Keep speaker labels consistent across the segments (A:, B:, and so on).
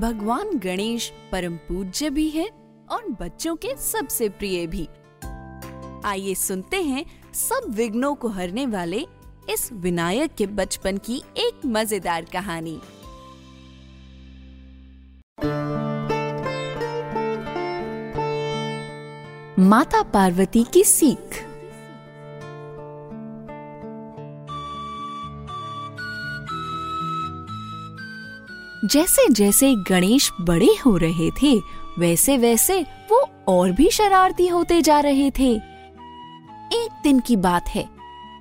A: भगवान गणेश परम पूज्य भी है और बच्चों के सबसे प्रिय भी। आइए सुनते हैं सब विघ्नों को हरने वाले इस विनायक के बचपन की एक मज़ेदार कहानी। माता पार्वती की सीख। जैसे जैसे गणेश बड़े हो रहे थे वैसे वैसे वो और भी शरारती होते जा रहे थे। एक दिन की बात है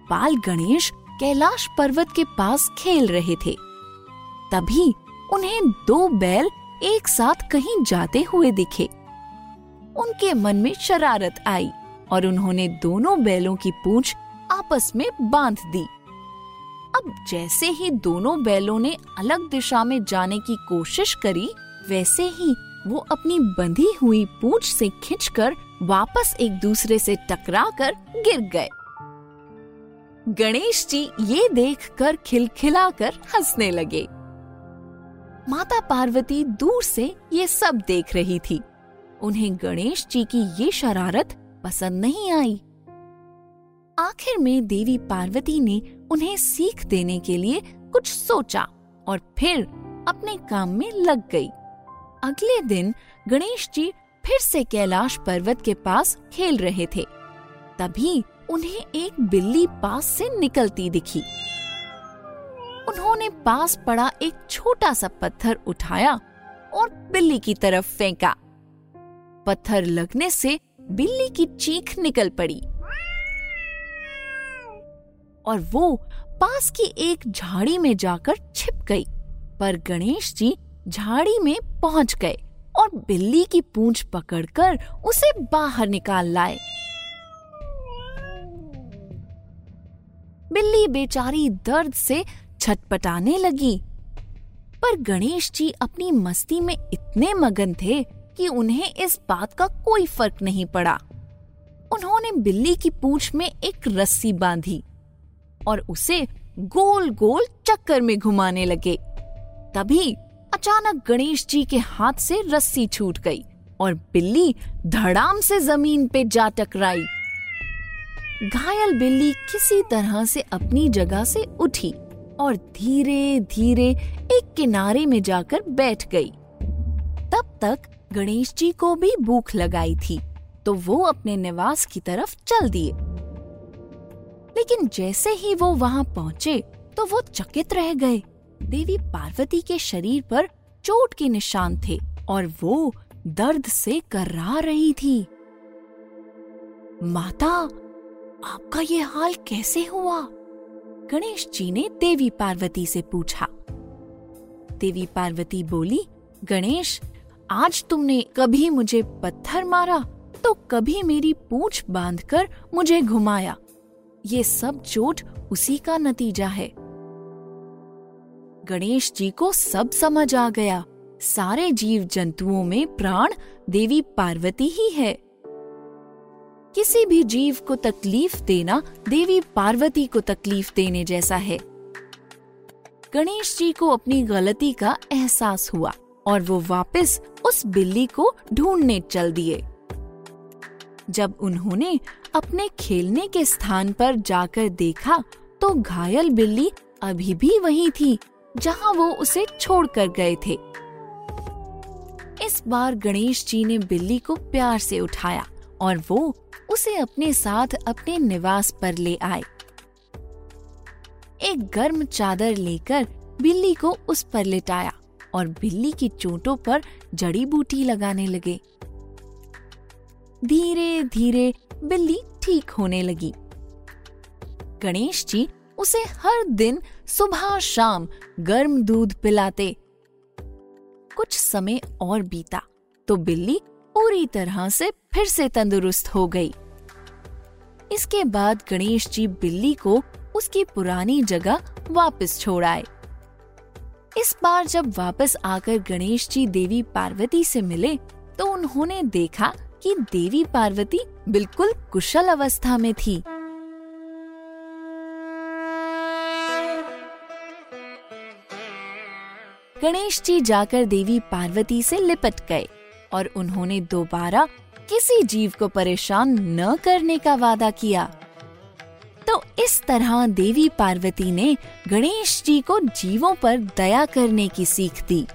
A: बाल गणेश कैलाश पर्वत के पास खेल रहे थे। तभी उन्हें दो बैल एक साथ कहीं जाते हुए दिखे। उनके मन में शरारत आई और उन्होंने दोनों बैलों की पूंछ आपस में बाँध दी। अब जैसे ही दोनों बैलों ने अलग दिशा में जाने की कोशिश करी, वैसे ही वो अपनी बंधी हुई पूंछ से खिंचकर वापस एक दूसरे से टकराकर गिर गए। गणेश जी ये देखकर खिलखिलाकर हंसने लगे। माता पार्वती दूर से ये सब देख रही थी। उन्हें गणेश जी की ये शरारत पसंद नहीं आई। आखिर में देवी पार्वती ने उन्हें सीख देने के लिए कुछ सोचा और फिर अपने काम में लग गई। अगले दिन गणेश जी फिर से कैलाश पर्वत के पास खेल रहे थे। तभी उन्हें एक बिल्ली पास से निकलती दिखी। उन्होंने पास पड़ा एक छोटा सा पत्थर उठाया और बिल्ली की तरफ़ फेंका। पत्थर लगने से बिल्ली की चीख निकल पड़ी। और वो पास की एक झाड़ी में जाकर छिप गई। पर गणेश जी झाड़ी में पहुँच गए और बिल्ली की पूंछ पकड़कर उसे बाहर निकाल लाए। बिल्ली बेचारी दर्द से छटपटाने लगी। पर गणेश जी अपनी मस्ती में इतने मगन थे कि उन्हें इस बात का कोई फ़र्क नहीं पड़ा। उन्होंने बिल्ली की पूंछ में एक रस्सी बांधी और उसे गोल गोल चक्कर में घुमाने लगे। तभी अचानक गणेश जी के हाथ से रस्सी छूट गई और बिल्ली धड़ाम से ज़मीन पे जा टकराई। घायल बिल्ली किसी तरह से अपनी जगह से उठी और धीरे धीरे एक किनारे में जाकर बैठ गई। तब तक गणेश जी को भी भूख लगाई थी तो वो अपने निवास की तरफ़ चल दिए। लेकिन जैसे ही वो वहाँ पहुँचे तो वो चकित रह गए। देवी पार्वती के शरीर पर चोट के निशान थे और वो दर्द से कर्रा रही थी। माता, आपका ये हाल कैसे हुआ? गणेश जी ने देवी पार्वती से पूछा। देवी पार्वती बोली, गणेश, आज तुमने कभी मुझे पत्थर मारा तो कभी मेरी पूंछ बांधकर मुझे घुमाया। ये सब चोट उसी का नतीजा है। गणेश जी को सब समझ आ गया। सारे जीव जंतुओं में प्राण देवी पार्वती ही है। किसी भी जीव को तकलीफ़ देना देवी पार्वती को तकलीफ़ देने जैसा है। गणेश जी को अपनी गलती का एहसास हुआ और वो वापस उस बिल्ली को ढूँढने चल दिए। जब उन्होंने अपने खेलने के स्थान पर जाकर देखा तो घायल बिल्ली अभी भी वही थी, जहाँ वो उसे छोड़कर गए थे। इस बार गणेश जी ने बिल्ली को प्यार से उठाया और वो उसे अपने साथ अपने निवास पर ले आए। एक गर्म चादर लेकर बिल्ली को उस पर लिटाया और बिल्ली की चोटों पर जड़ी बूटी लगाने लगे। धीरे धीरे बिल्ली ठीक होने लगी। गणेश जी उसे हर दिन सुबह शाम गर्म दूध पिलाते। कुछ समय और बीता तो बिल्ली पूरी तरह से फिर से तंदुरुस्त हो गई। इसके बाद गणेश जी बिल्ली को उसकी पुरानी जगह वापस छोड़ आए। इस बार जब वापस आकर गणेश जी देवी पार्वती से मिले तो उन्होंने देखा कि देवी पार्वती बिल्कुल कुशल अवस्था में थी। गणेश जी जाकर देवी पार्वती से लिपट गए और उन्होंने दोबारा किसी जीव को परेशान न करने का वादा किया। तो इस तरह देवी पार्वती ने गणेश जी को जीवों पर दया करने की सीख दी।